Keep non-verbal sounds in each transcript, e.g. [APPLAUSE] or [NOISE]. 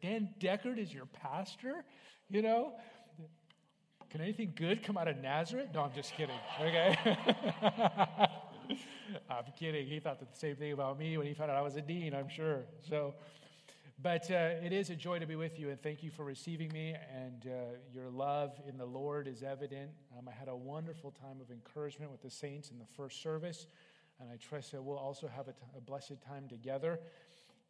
Dan Deckard is your pastor? You know? Can anything good come out of Nazareth? No, I'm just kidding. Okay? [LAUGHS] I'm kidding. He thought the same thing about me when he found out I was a dean, I'm sure. So, but uh, it is a joy to be with you, and thank you for receiving me. And uh, your love in the Lord is evident. Um, I had a wonderful time of encouragement with the saints in the first service, and I trust that we'll also have a, t- a blessed time together.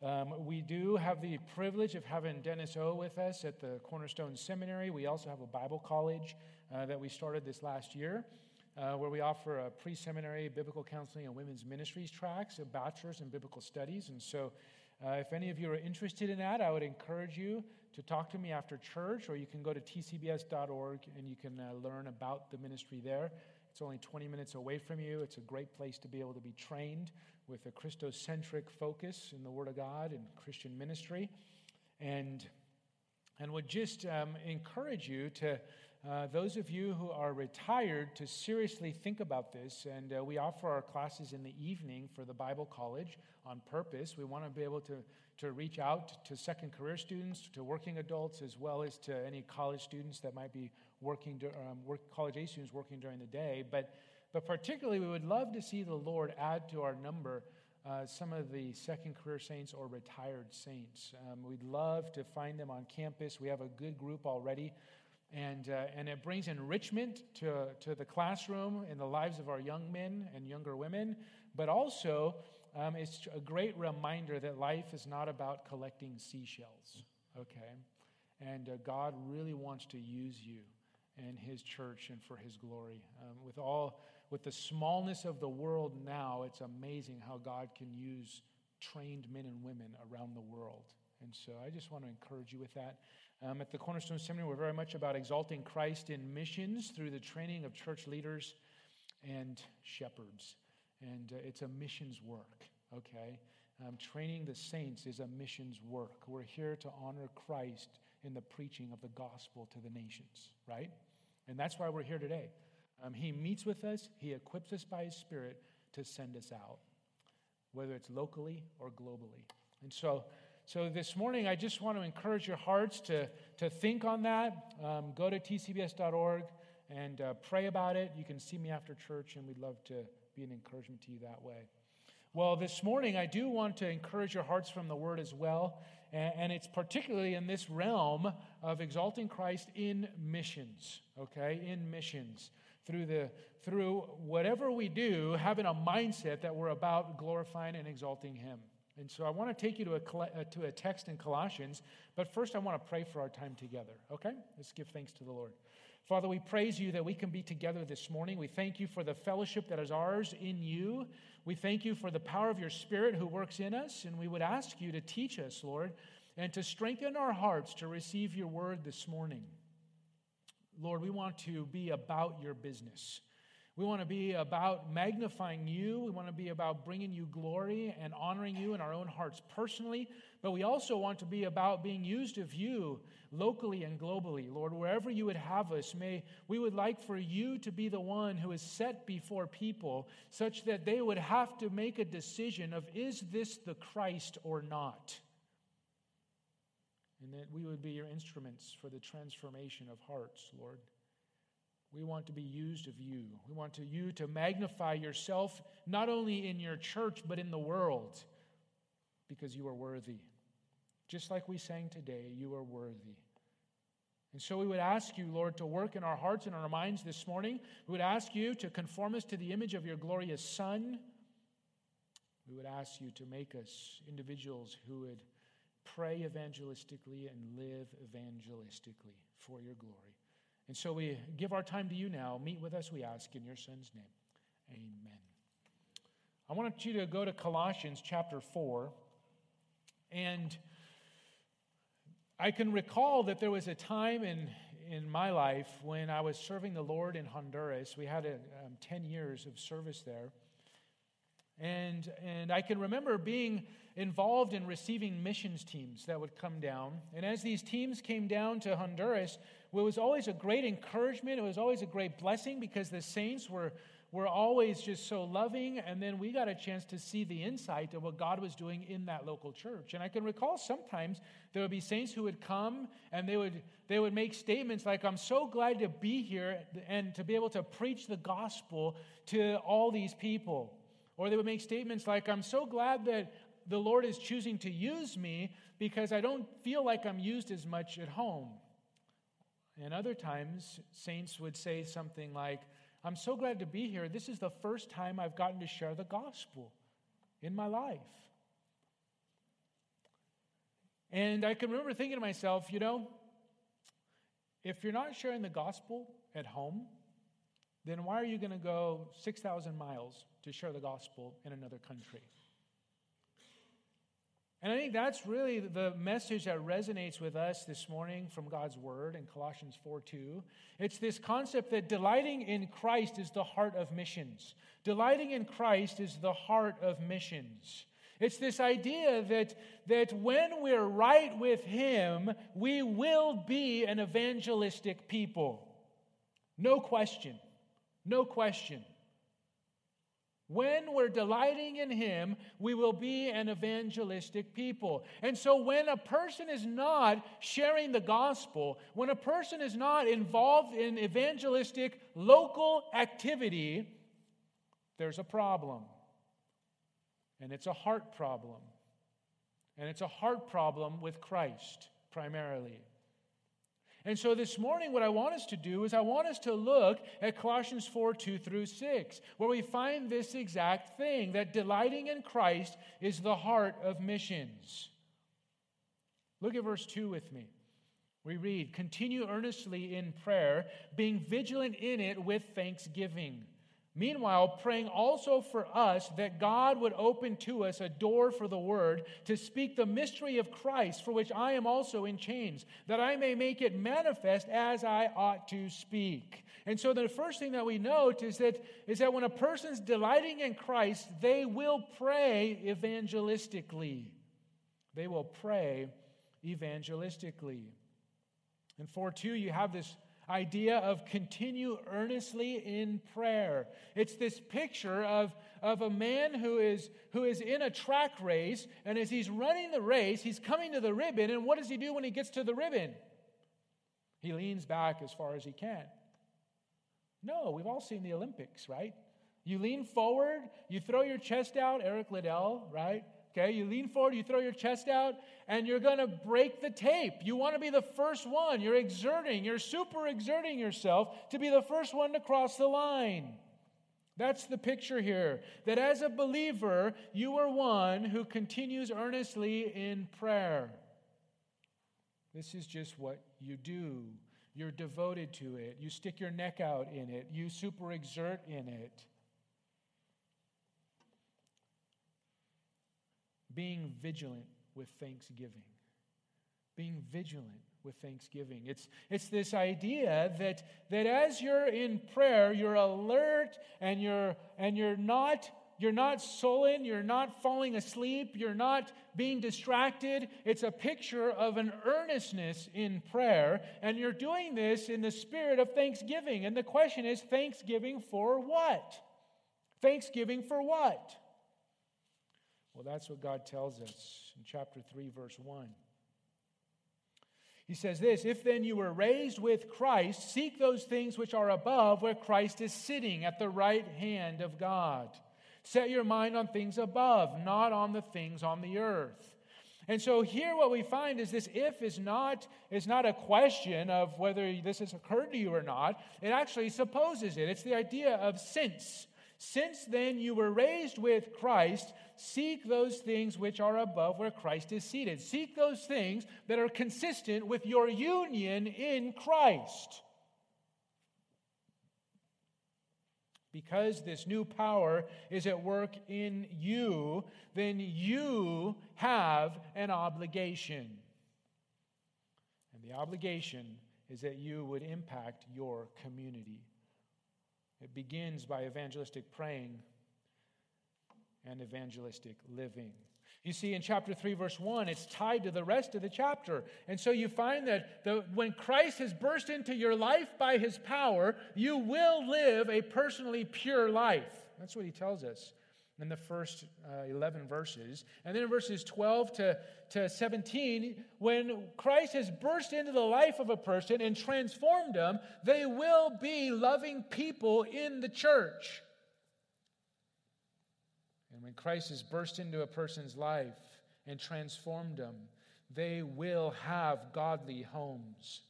Um, we do have the privilege of having Dennis O with us at the Cornerstone Seminary. We also have a Bible college uh, that we started this last year. Uh, where we offer a pre seminary biblical counseling and women's ministries tracks, a bachelor's in biblical studies. And so uh, if any of you are interested in that, I would encourage you to talk to me after church, or you can go to tcbs.org and you can uh, learn about the ministry there. It's only 20 minutes away from you. It's a great place to be able to be trained with a Christocentric focus in the Word of God and Christian ministry. And, and would just um, encourage you to uh, those of you who are retired to seriously think about this, and uh, we offer our classes in the evening for the Bible College on purpose. We want to be able to, to reach out to second career students, to working adults, as well as to any college students that might be working, um, work, college age students working during the day. But, but particularly, we would love to see the Lord add to our number uh, some of the second career saints or retired saints. Um, we'd love to find them on campus. We have a good group already and, uh, and it brings enrichment to, to the classroom and the lives of our young men and younger women, but also um, it's a great reminder that life is not about collecting seashells, okay? And uh, God really wants to use you and His church and for His glory. Um, with all, with the smallness of the world now, it's amazing how God can use trained men and women around the world. And so I just want to encourage you with that. Um, at the Cornerstone Seminary, we're very much about exalting Christ in missions through the training of church leaders and shepherds. And uh, it's a missions work, okay? Um, training the saints is a missions work. We're here to honor Christ in the preaching of the gospel to the nations, right? And that's why we're here today. Um, he meets with us, He equips us by His Spirit to send us out, whether it's locally or globally. And so, so this morning, I just want to encourage your hearts to, to think on that. Um, go to tcbs.org and uh, pray about it. You can see me after church, and we'd love to be an encouragement to you that way. Well, this morning, I do want to encourage your hearts from the word as well. And, and it's particularly in this realm of exalting Christ in missions, okay? In missions. Through, the, through whatever we do, having a mindset that we're about glorifying and exalting Him. And so I want to take you to a, uh, to a text in Colossians, but first I want to pray for our time together, okay? Let's give thanks to the Lord. Father, we praise you that we can be together this morning. We thank you for the fellowship that is ours in you. We thank you for the power of your Spirit who works in us, and we would ask you to teach us, Lord, and to strengthen our hearts to receive your word this morning. Lord, we want to be about your business. We want to be about magnifying you. We want to be about bringing you glory and honoring you in our own hearts personally. But we also want to be about being used of you locally and globally. Lord, wherever you would have us, may we would like for you to be the one who is set before people such that they would have to make a decision of is this the Christ or not? And that we would be your instruments for the transformation of hearts, Lord. We want to be used of you. We want to you to magnify yourself not only in your church but in the world because you are worthy. Just like we sang today, you are worthy. And so we would ask you, Lord, to work in our hearts and our minds this morning. We would ask you to conform us to the image of your glorious Son. We would ask you to make us individuals who would pray evangelistically and live evangelistically for your glory. And so we give our time to you now. Meet with us, we ask, in your Son's name. Amen. I want you to go to Colossians chapter 4. And I can recall that there was a time in, in my life when I was serving the Lord in Honduras. We had a, um, 10 years of service there. And, and I can remember being involved in receiving missions teams that would come down. And as these teams came down to Honduras, it was always a great encouragement. It was always a great blessing because the saints were, were always just so loving, and then we got a chance to see the insight of what God was doing in that local church. And I can recall sometimes there would be saints who would come and they would, they would make statements like, I'm so glad to be here and to be able to preach the gospel to all these people. Or they would make statements like, I'm so glad that the Lord is choosing to use me because I don't feel like I'm used as much at home. And other times, saints would say something like, I'm so glad to be here. This is the first time I've gotten to share the gospel in my life. And I can remember thinking to myself, you know, if you're not sharing the gospel at home, then why are you going to go 6,000 miles to share the gospel in another country? And I think that's really the message that resonates with us this morning from God's word in Colossians 4 2. It's this concept that delighting in Christ is the heart of missions. Delighting in Christ is the heart of missions. It's this idea that, that when we're right with Him, we will be an evangelistic people. No question. No question. When we're delighting in Him, we will be an evangelistic people. And so, when a person is not sharing the gospel, when a person is not involved in evangelistic local activity, there's a problem. And it's a heart problem. And it's a heart problem with Christ primarily. And so this morning, what I want us to do is I want us to look at Colossians 4 2 through 6, where we find this exact thing that delighting in Christ is the heart of missions. Look at verse 2 with me. We read, Continue earnestly in prayer, being vigilant in it with thanksgiving. Meanwhile, praying also for us that God would open to us a door for the word to speak the mystery of Christ, for which I am also in chains, that I may make it manifest as I ought to speak. And so the first thing that we note is that, is that when a person's delighting in Christ, they will pray evangelistically. They will pray evangelistically. In 4 2, you have this idea of continue earnestly in prayer. It's this picture of, of a man who is, who is in a track race, and as he's running the race, he's coming to the ribbon, and what does he do when he gets to the ribbon? He leans back as far as he can. No, we've all seen the Olympics, right? You lean forward, you throw your chest out, Eric Liddell, right? Okay, you lean forward, you throw your chest out, and you're going to break the tape. You want to be the first one. You're exerting, you're super exerting yourself to be the first one to cross the line. That's the picture here. That as a believer, you are one who continues earnestly in prayer. This is just what you do. You're devoted to it. You stick your neck out in it. You super exert in it. Being vigilant with thanksgiving. Being vigilant with thanksgiving. It's, it's this idea that, that as you're in prayer, you're alert and you're, and you're not you're not sullen, you're not falling asleep, you're not being distracted. It's a picture of an earnestness in prayer, and you're doing this in the spirit of thanksgiving. And the question is thanksgiving for what? Thanksgiving for what? Well, that's what God tells us in chapter 3, verse 1. He says this If then you were raised with Christ, seek those things which are above, where Christ is sitting at the right hand of God. Set your mind on things above, not on the things on the earth. And so here what we find is this if is not, is not a question of whether this has occurred to you or not. It actually supposes it. It's the idea of since. Since then you were raised with Christ, seek those things which are above where Christ is seated. Seek those things that are consistent with your union in Christ. Because this new power is at work in you, then you have an obligation. And the obligation is that you would impact your community. It begins by evangelistic praying and evangelistic living. You see, in chapter 3, verse 1, it's tied to the rest of the chapter. And so you find that the, when Christ has burst into your life by his power, you will live a personally pure life. That's what he tells us in the first uh, 11 verses. And then in verses 12 to, to 17, when Christ has burst into the life of a person and transformed them, they will be loving people in the church. And when Christ has burst into a person's life and transformed them, they will have godly homes.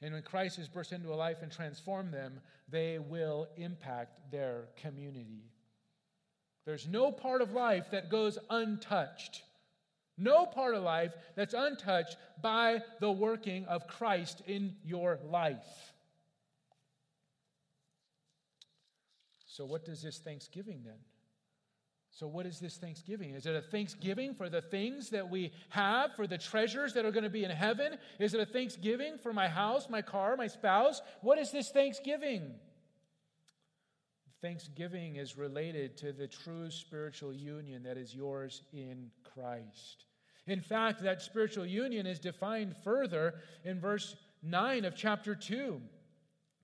And when Christ has burst into a life and transformed them, they will impact their community. There's no part of life that goes untouched. No part of life that's untouched by the working of Christ in your life. So, what does this Thanksgiving then? So, what is this Thanksgiving? Is it a Thanksgiving for the things that we have, for the treasures that are going to be in heaven? Is it a Thanksgiving for my house, my car, my spouse? What is this Thanksgiving? Thanksgiving is related to the true spiritual union that is yours in Christ. In fact, that spiritual union is defined further in verse 9 of chapter 2.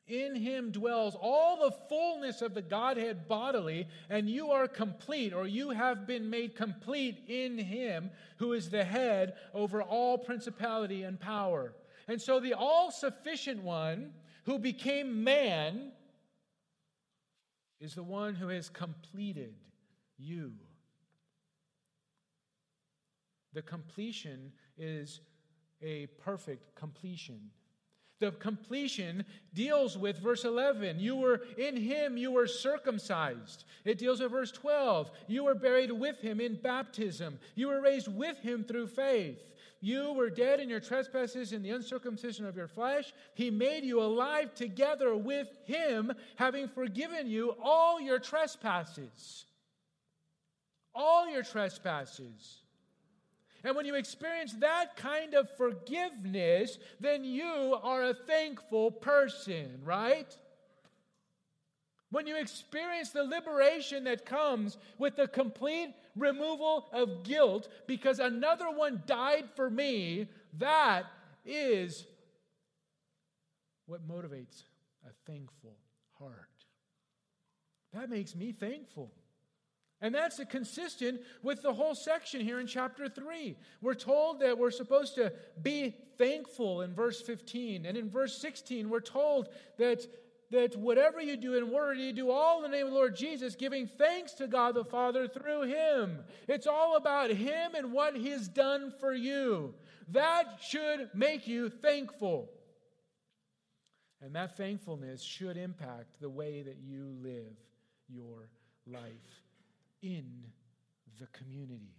In him dwells all the fullness of the Godhead bodily, and you are complete, or you have been made complete in him, who is the head over all principality and power. And so the all sufficient one who became man is the one who has completed you. The completion is a perfect completion. The completion deals with verse 11. You were in him, you were circumcised. It deals with verse 12. You were buried with him in baptism. You were raised with him through faith. You were dead in your trespasses in the uncircumcision of your flesh. He made you alive together with him, having forgiven you all your trespasses. All your trespasses. And when you experience that kind of forgiveness, then you are a thankful person, right? When you experience the liberation that comes with the complete removal of guilt because another one died for me, that is what motivates a thankful heart. That makes me thankful. And that's consistent with the whole section here in chapter 3. We're told that we're supposed to be thankful in verse 15. And in verse 16, we're told that, that whatever you do in word, you do all in the name of the Lord Jesus, giving thanks to God the Father through Him. It's all about Him and what He's done for you. That should make you thankful. And that thankfulness should impact the way that you live your life in the community.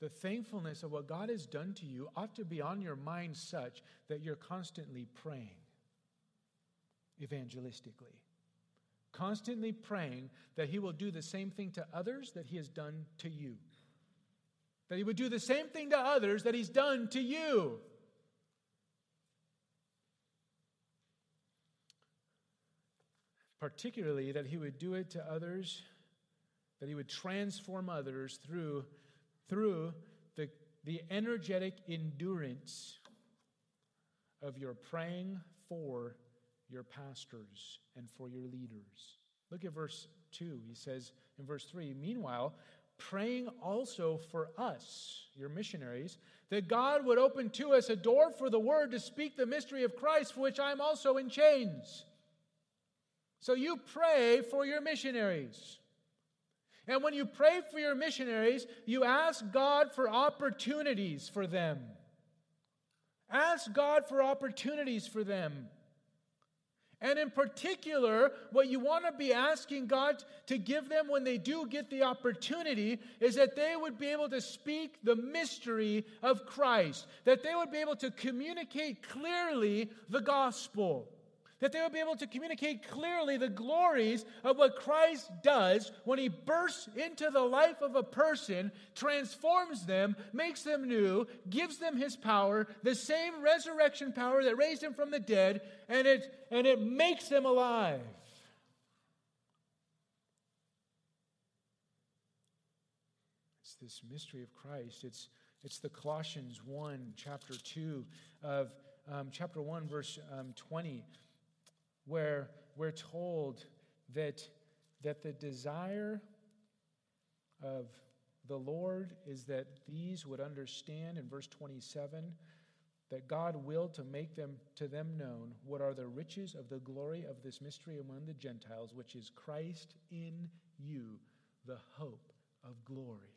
The thankfulness of what God has done to you ought to be on your mind such that you're constantly praying evangelistically. Constantly praying that He will do the same thing to others that He has done to you. That He would do the same thing to others that He's done to you. particularly that he would do it to others, that he would transform others through, through the, the energetic endurance of your praying for your pastors and for your leaders. Look at verse 2. He says in verse 3 Meanwhile, praying also for us, your missionaries, that God would open to us a door for the word to speak the mystery of Christ, for which I'm also in chains. So you pray for your missionaries. And when you pray for your missionaries, you ask God for opportunities for them. Ask God for opportunities for them. And in particular, what you want to be asking God to give them when they do get the opportunity is that they would be able to speak the mystery of Christ, that they would be able to communicate clearly the gospel that they will be able to communicate clearly the glories of what Christ does when he bursts into the life of a person, transforms them, makes them new, gives them his power, the same resurrection power that raised him from the dead, and it, and it makes them alive. It's this mystery of Christ. It's, it's the Colossians 1, chapter 2 of um, chapter 1, verse um, 20, where we're told that, that the desire of the Lord is that these would understand in verse 27 that God willed to make them to them known what are the riches of the glory of this mystery among the Gentiles, which is Christ in you, the hope of glory.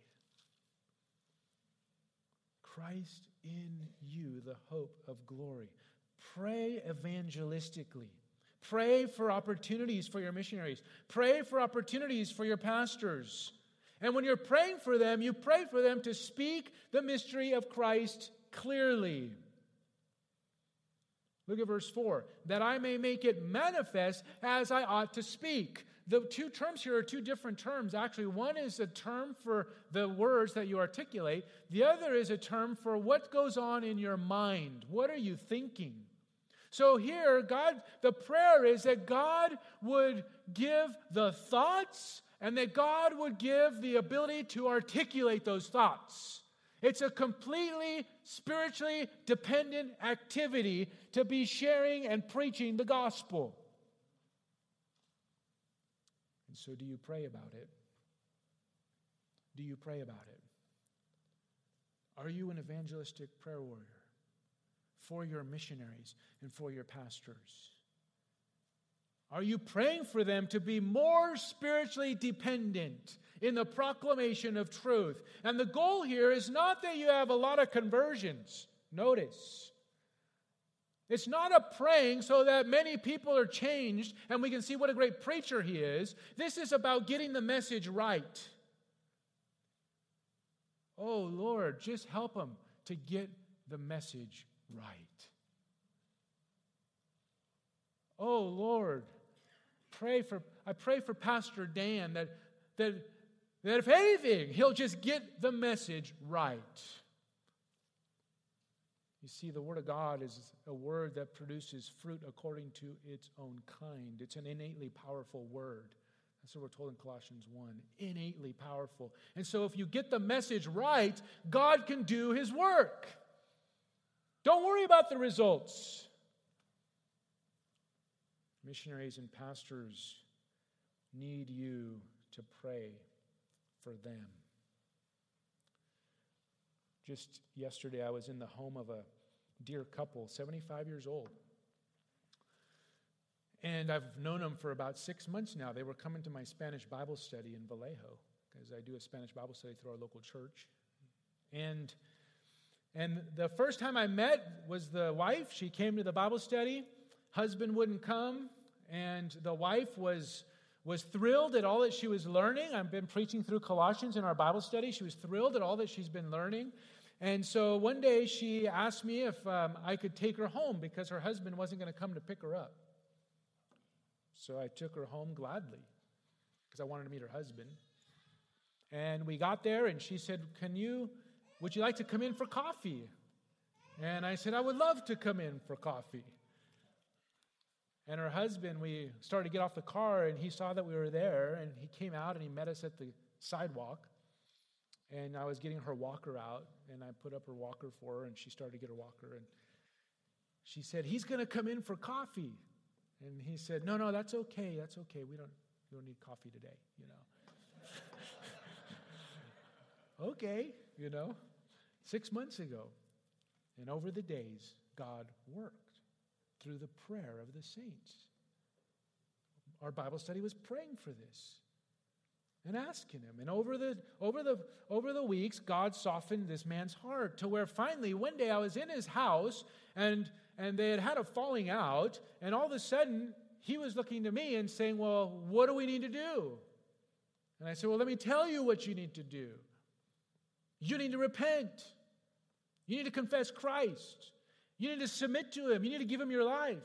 Christ in you, the hope of glory. Pray evangelistically. Pray for opportunities for your missionaries. Pray for opportunities for your pastors. And when you're praying for them, you pray for them to speak the mystery of Christ clearly. Look at verse 4 that I may make it manifest as I ought to speak. The two terms here are two different terms. Actually, one is a term for the words that you articulate, the other is a term for what goes on in your mind. What are you thinking? So here, God, the prayer is that God would give the thoughts and that God would give the ability to articulate those thoughts. It's a completely spiritually dependent activity to be sharing and preaching the gospel. And so, do you pray about it? Do you pray about it? Are you an evangelistic prayer warrior for your missionaries and for your pastors? Are you praying for them to be more spiritually dependent in the proclamation of truth? And the goal here is not that you have a lot of conversions. Notice. It's not a praying so that many people are changed and we can see what a great preacher he is. This is about getting the message right. Oh, Lord, just help them to get the message right. Oh, Lord, pray for, I pray for Pastor Dan that, that, that if anything, he'll just get the message right. You see, the Word of God is a word that produces fruit according to its own kind. It's an innately powerful word. That's what we're told in Colossians 1 innately powerful. And so, if you get the message right, God can do His work. Don't worry about the results. Missionaries and pastors need you to pray for them. Just yesterday, I was in the home of a dear couple, 75 years old. And I've known them for about six months now. They were coming to my Spanish Bible study in Vallejo, because I do a Spanish Bible study through our local church. And, and the first time I met was the wife. She came to the Bible study. Husband wouldn't come. And the wife was, was thrilled at all that she was learning. I've been preaching through Colossians in our Bible study. She was thrilled at all that she's been learning. And so one day she asked me if um, I could take her home because her husband wasn't going to come to pick her up. So I took her home gladly because I wanted to meet her husband. And we got there and she said, Can you, would you like to come in for coffee? And I said, I would love to come in for coffee. And her husband, we started to get off the car, and he saw that we were there, and he came out and he met us at the sidewalk. And I was getting her walker out, and I put up her walker for her, and she started to get her walker. And she said, He's going to come in for coffee. And he said, No, no, that's okay. That's okay. We don't, we don't need coffee today, you know. [LAUGHS] okay, you know. Six months ago, and over the days, God worked through the prayer of the saints. Our Bible study was praying for this and asking him. And over the over the over the weeks, God softened this man's heart to where finally one day I was in his house and and they had had a falling out, and all of a sudden he was looking to me and saying, "Well, what do we need to do?" And I said, "Well, let me tell you what you need to do. You need to repent. You need to confess Christ. You need to submit to him. You need to give him your life.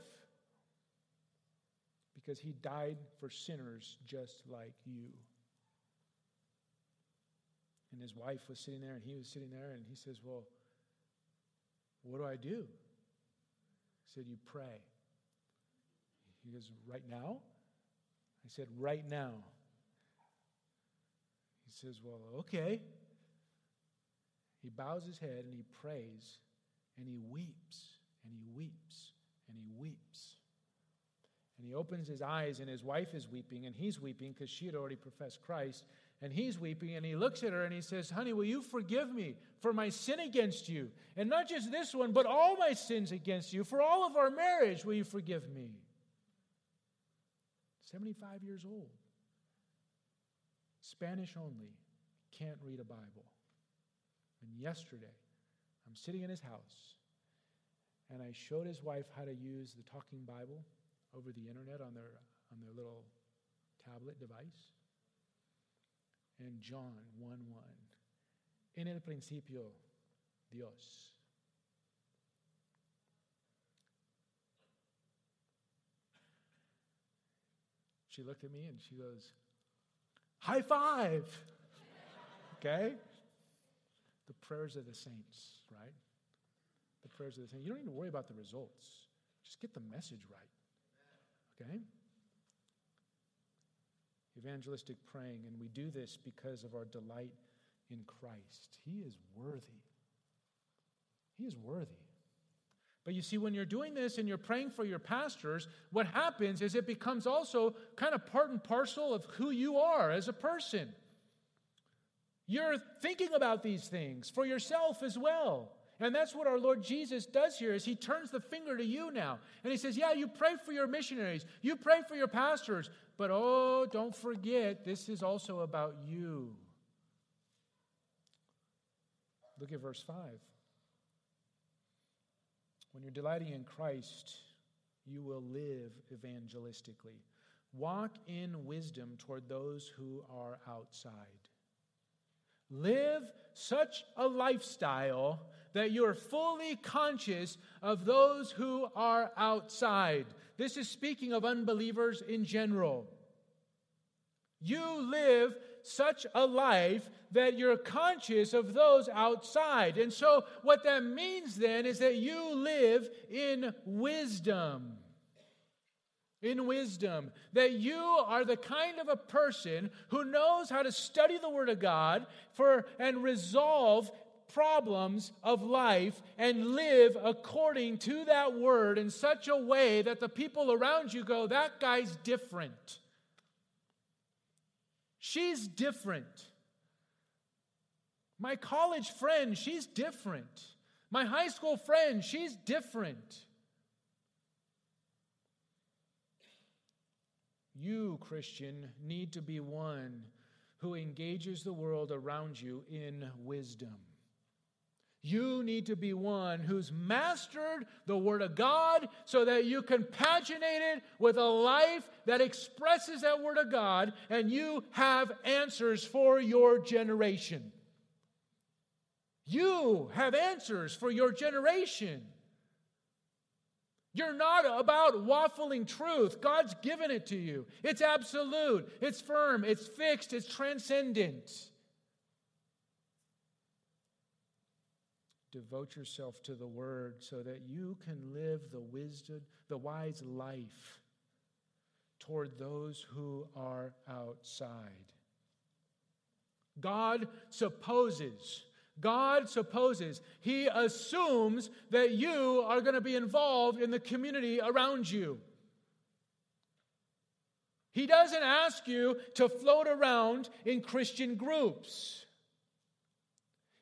Because he died for sinners just like you. And his wife was sitting there, and he was sitting there, and he says, Well, what do I do? I said, You pray. He goes, Right now? I said, Right now. He says, Well, okay. He bows his head and he prays and he weeps and he weeps and he weeps. And he opens his eyes, and his wife is weeping, and he's weeping because she had already professed Christ. And he's weeping, and he looks at her and he says, Honey, will you forgive me for my sin against you? And not just this one, but all my sins against you. For all of our marriage, will you forgive me? 75 years old. Spanish only, can't read a Bible. Yesterday, I'm sitting in his house, and I showed his wife how to use the talking Bible over the internet on their, on their little tablet device. And John 1 1. En el principio, Dios. She looked at me and she goes, High five! [LAUGHS] okay? The prayers of the saints, right? The prayers of the saints. You don't need to worry about the results, just get the message right. Okay? Evangelistic praying, and we do this because of our delight in Christ. He is worthy. He is worthy. But you see, when you're doing this and you're praying for your pastors, what happens is it becomes also kind of part and parcel of who you are as a person. You're thinking about these things for yourself as well. And that's what our Lord Jesus does here is he turns the finger to you now. And he says, "Yeah, you pray for your missionaries. You pray for your pastors, but oh, don't forget this is also about you." Look at verse 5. When you're delighting in Christ, you will live evangelistically. Walk in wisdom toward those who are outside. Live such a lifestyle that you're fully conscious of those who are outside. This is speaking of unbelievers in general. You live such a life that you're conscious of those outside. And so, what that means then is that you live in wisdom. In wisdom, that you are the kind of a person who knows how to study the Word of God for and resolve problems of life and live according to that word in such a way that the people around you go, that guy's different. She's different. My college friend, she's different. My high school friend, she's different. You, Christian, need to be one who engages the world around you in wisdom. You need to be one who's mastered the Word of God so that you can paginate it with a life that expresses that Word of God and you have answers for your generation. You have answers for your generation. You're not about waffling truth. God's given it to you. It's absolute, it's firm, it's fixed, it's transcendent. Devote yourself to the word so that you can live the wisdom, the wise life toward those who are outside. God supposes, God supposes, He assumes that you are going to be involved in the community around you. He doesn't ask you to float around in Christian groups.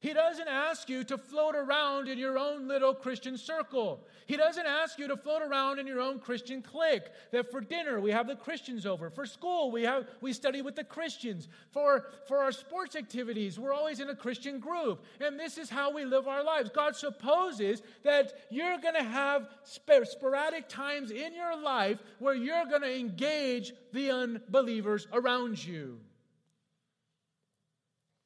He doesn't ask you to float around in your own little Christian circle. He doesn't ask you to float around in your own Christian clique. That for dinner we have the Christians over. For school we have we study with the Christians. For for our sports activities we're always in a Christian group. And this is how we live our lives. God supposes that you're going to have sporadic times in your life where you're going to engage the unbelievers around you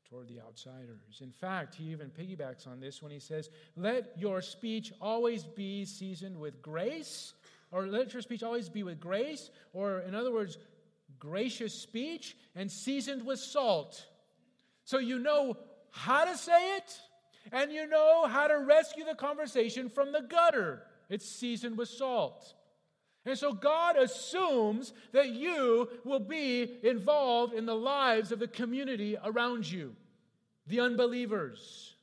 toward the outsiders. In fact, he even piggybacks on this when he says, Let your speech always be seasoned with grace, or let your speech always be with grace, or in other words, gracious speech and seasoned with salt. So you know how to say it, and you know how to rescue the conversation from the gutter. It's seasoned with salt. And so God assumes that you will be involved in the lives of the community around you, the unbelievers.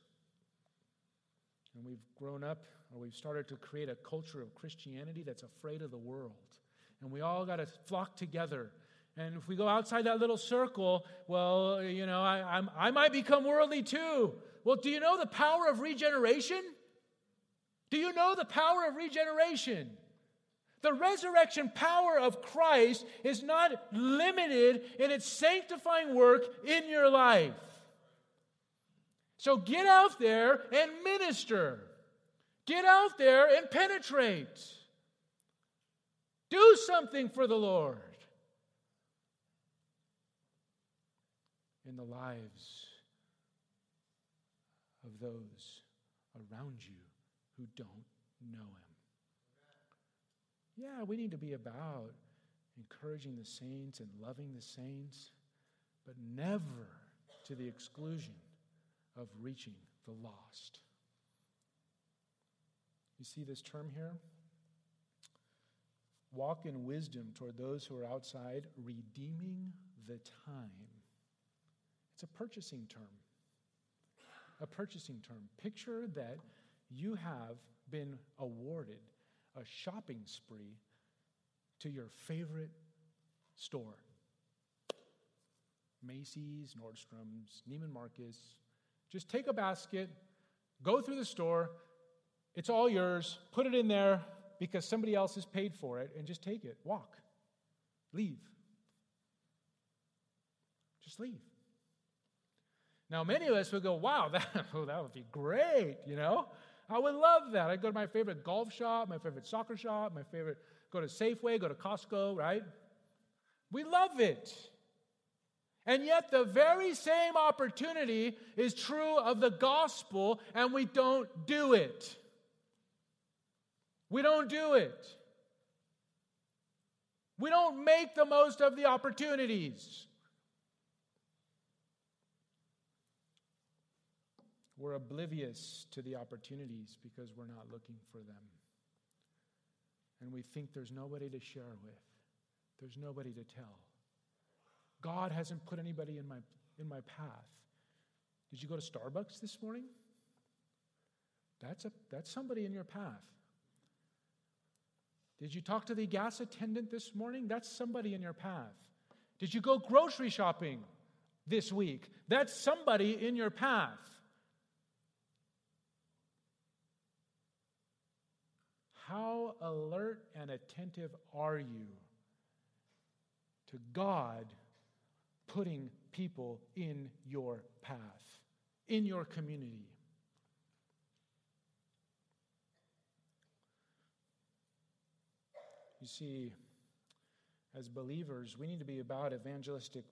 And we've grown up or we've started to create a culture of Christianity that's afraid of the world. And we all got to flock together. And if we go outside that little circle, well, you know, I, I'm, I might become worldly too. Well, do you know the power of regeneration? Do you know the power of regeneration? The resurrection power of Christ is not limited in its sanctifying work in your life. So get out there and minister. Get out there and penetrate. Do something for the Lord in the lives of those around you who don't know Him. Yeah, we need to be about encouraging the saints and loving the saints, but never to the exclusion of reaching the lost. You see this term here? Walk in wisdom toward those who are outside, redeeming the time. It's a purchasing term. A purchasing term. Picture that you have been awarded a shopping spree to your favorite store Macy's, Nordstrom's, Neiman Marcus. Just take a basket, go through the store, it's all yours, put it in there because somebody else has paid for it, and just take it. Walk. Leave. Just leave. Now, many of us would go, wow, [LAUGHS] that, oh, that would be great, you know? I would love that. I'd go to my favorite golf shop, my favorite soccer shop, my favorite, go to Safeway, go to Costco, right? We love it. And yet, the very same opportunity is true of the gospel, and we don't do it. We don't do it. We don't make the most of the opportunities. We're oblivious to the opportunities because we're not looking for them. And we think there's nobody to share with, there's nobody to tell. God hasn't put anybody in my, in my path. Did you go to Starbucks this morning? That's, a, that's somebody in your path. Did you talk to the gas attendant this morning? That's somebody in your path. Did you go grocery shopping this week? That's somebody in your path. How alert and attentive are you to God putting people in your path, in your community? You see, as believers, we need to be about evangelistic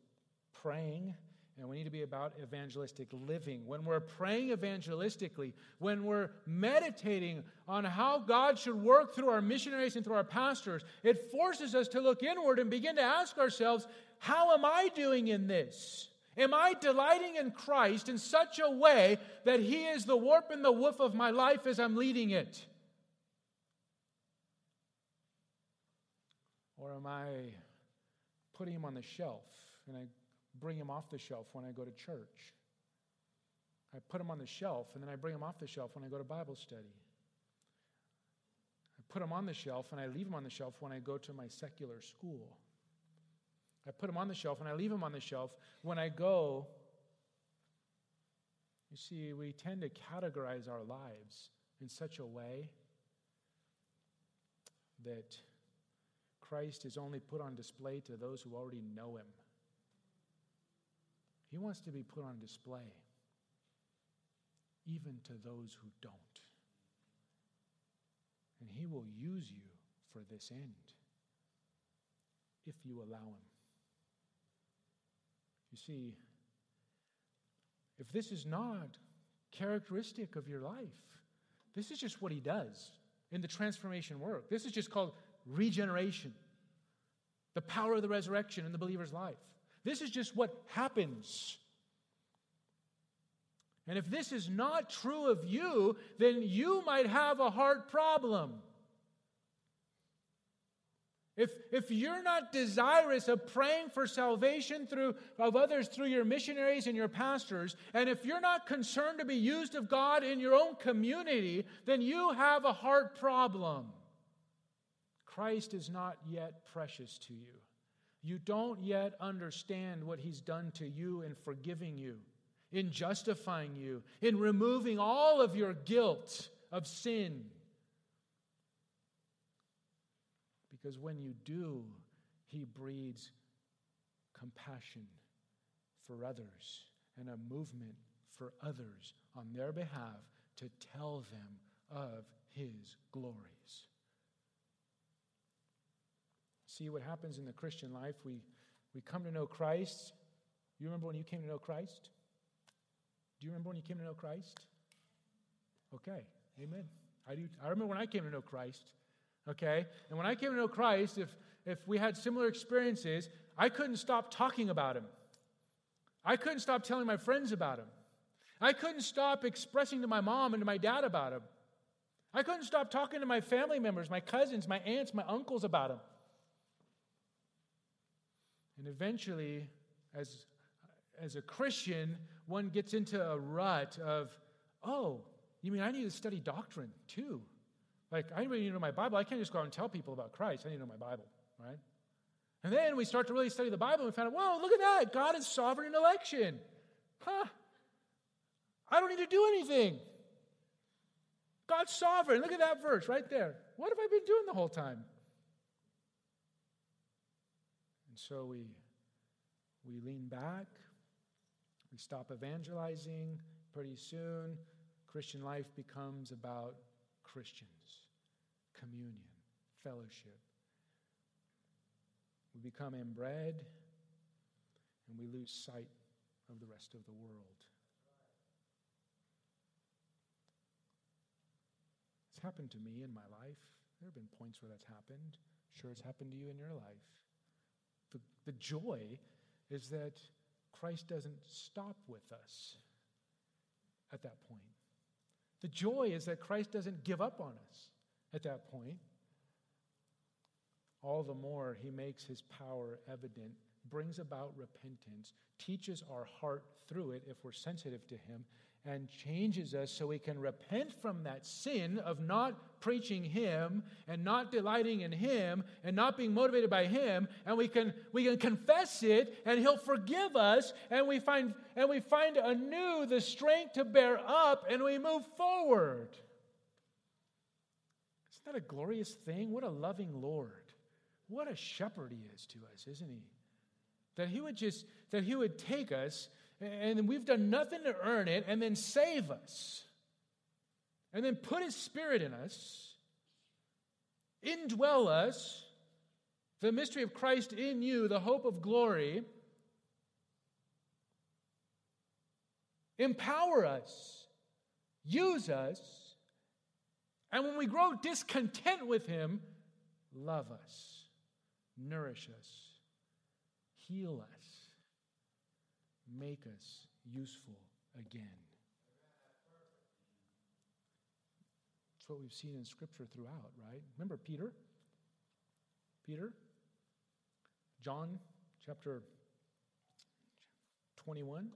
praying and we need to be about evangelistic living. When we're praying evangelistically, when we're meditating on how God should work through our missionaries and through our pastors, it forces us to look inward and begin to ask ourselves, how am I doing in this? Am I delighting in Christ in such a way that He is the warp and the woof of my life as I'm leading it? Or am I putting him on the shelf and I bring him off the shelf when I go to church? I put him on the shelf and then I bring him off the shelf when I go to Bible study. I put him on the shelf and I leave him on the shelf when I go to my secular school. I put him on the shelf and I leave him on the shelf when I go. You see, we tend to categorize our lives in such a way that Christ is only put on display to those who already know him. He wants to be put on display even to those who don't. And he will use you for this end if you allow him. You see, if this is not characteristic of your life, this is just what he does in the transformation work. This is just called regeneration, the power of the resurrection in the believer's life. This is just what happens. And if this is not true of you, then you might have a heart problem. If, if you're not desirous of praying for salvation through, of others through your missionaries and your pastors, and if you're not concerned to be used of God in your own community, then you have a heart problem. Christ is not yet precious to you. You don't yet understand what he's done to you in forgiving you, in justifying you, in removing all of your guilt of sin Because when you do, He breeds compassion for others and a movement for others on their behalf to tell them of His glories. See what happens in the Christian life? We, we come to know Christ. You remember when you came to know Christ? Do you remember when you came to know Christ? Okay, amen. I do. I remember when I came to know Christ. Okay? And when I came to know Christ, if, if we had similar experiences, I couldn't stop talking about him. I couldn't stop telling my friends about him. I couldn't stop expressing to my mom and to my dad about him. I couldn't stop talking to my family members, my cousins, my aunts, my uncles about him. And eventually, as, as a Christian, one gets into a rut of, oh, you mean I need to study doctrine too? Like, I really need to know my Bible. I can't just go out and tell people about Christ. I need to know my Bible, right? And then we start to really study the Bible and we find out, whoa, look at that. God is sovereign in election. Huh? I don't need to do anything. God's sovereign. Look at that verse right there. What have I been doing the whole time? And so we, we lean back, we stop evangelizing. Pretty soon, Christian life becomes about Christians, communion, fellowship. We become inbred and we lose sight of the rest of the world. It's happened to me in my life. There have been points where that's happened. Sure, it's happened to you in your life. The, joy is that Christ doesn't stop with us at that point. The joy is that Christ doesn't give up on us at that point. All the more, he makes his power evident, brings about repentance, teaches our heart through it if we're sensitive to him, and changes us so we can repent from that sin of not preaching him and not delighting in him and not being motivated by him and we can we can confess it and he'll forgive us and we find and we find anew the strength to bear up and we move forward. Isn't that a glorious thing? What a loving lord. What a shepherd he is to us isn't he? That he would just that he would take us and we've done nothing to earn it, and then save us, and then put His Spirit in us, indwell us, the mystery of Christ in you, the hope of glory, empower us, use us, and when we grow discontent with Him, love us, nourish us, heal us make us useful again. That's what we've seen in Scripture throughout, right? Remember Peter? Peter? John chapter 21.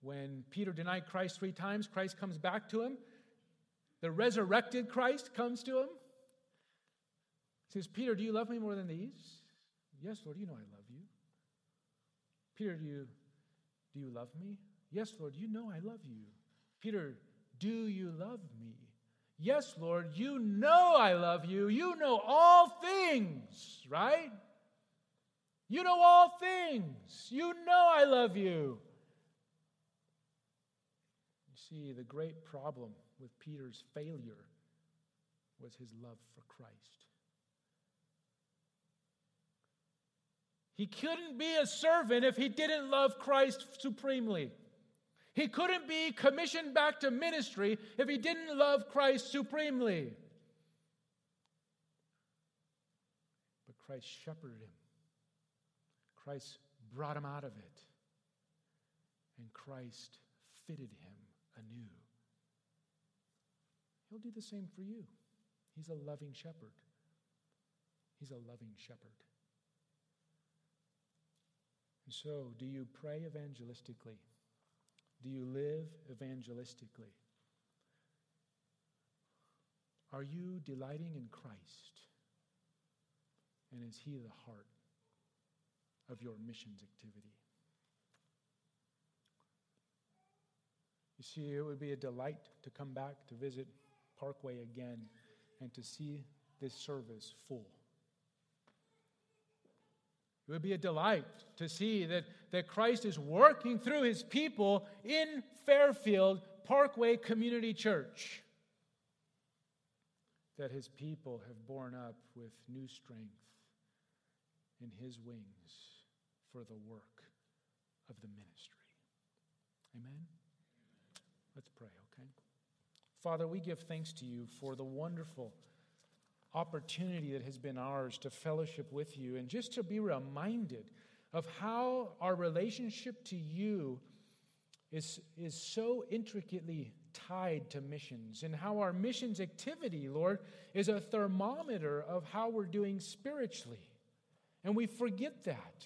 When Peter denied Christ three times, Christ comes back to him. The resurrected Christ comes to him. He says, Peter, do you love me more than these? Yes, Lord, you know I love you. Peter, do you, do you love me? Yes, Lord, you know I love you. Peter, do you love me? Yes, Lord, you know I love you. You know all things, right? You know all things. You know I love you. You see, the great problem with Peter's failure was his love for Christ. He couldn't be a servant if he didn't love Christ supremely. He couldn't be commissioned back to ministry if he didn't love Christ supremely. But Christ shepherded him, Christ brought him out of it, and Christ fitted him anew. He'll do the same for you. He's a loving shepherd. He's a loving shepherd. So, do you pray evangelistically? Do you live evangelistically? Are you delighting in Christ? And is He the heart of your missions activity? You see, it would be a delight to come back to visit Parkway again and to see this service full. It would be a delight to see that, that Christ is working through his people in Fairfield Parkway Community Church. That his people have borne up with new strength in his wings for the work of the ministry. Amen? Let's pray, okay? Father, we give thanks to you for the wonderful opportunity that has been ours to fellowship with you and just to be reminded of how our relationship to you is, is so intricately tied to missions and how our missions activity, Lord, is a thermometer of how we're doing spiritually. And we forget that.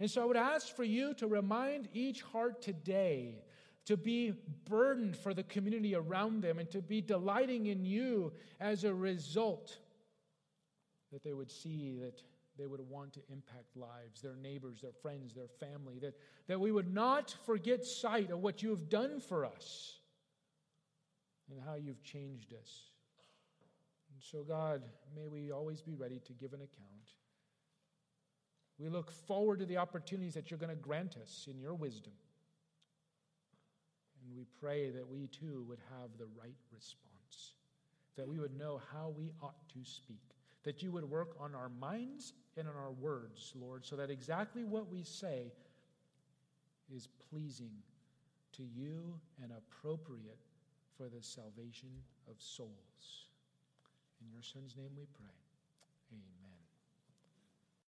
And so I would ask for you to remind each heart today to be burdened for the community around them, and to be delighting in you as a result, that they would see that they would want to impact lives, their neighbors, their friends, their family, that, that we would not forget sight of what you have done for us and how you've changed us. And so, God, may we always be ready to give an account. We look forward to the opportunities that you're going to grant us in your wisdom. And we pray that we too would have the right response, that we would know how we ought to speak, that you would work on our minds and on our words, Lord, so that exactly what we say is pleasing to you and appropriate for the salvation of souls. In your Son's name we pray. Amen.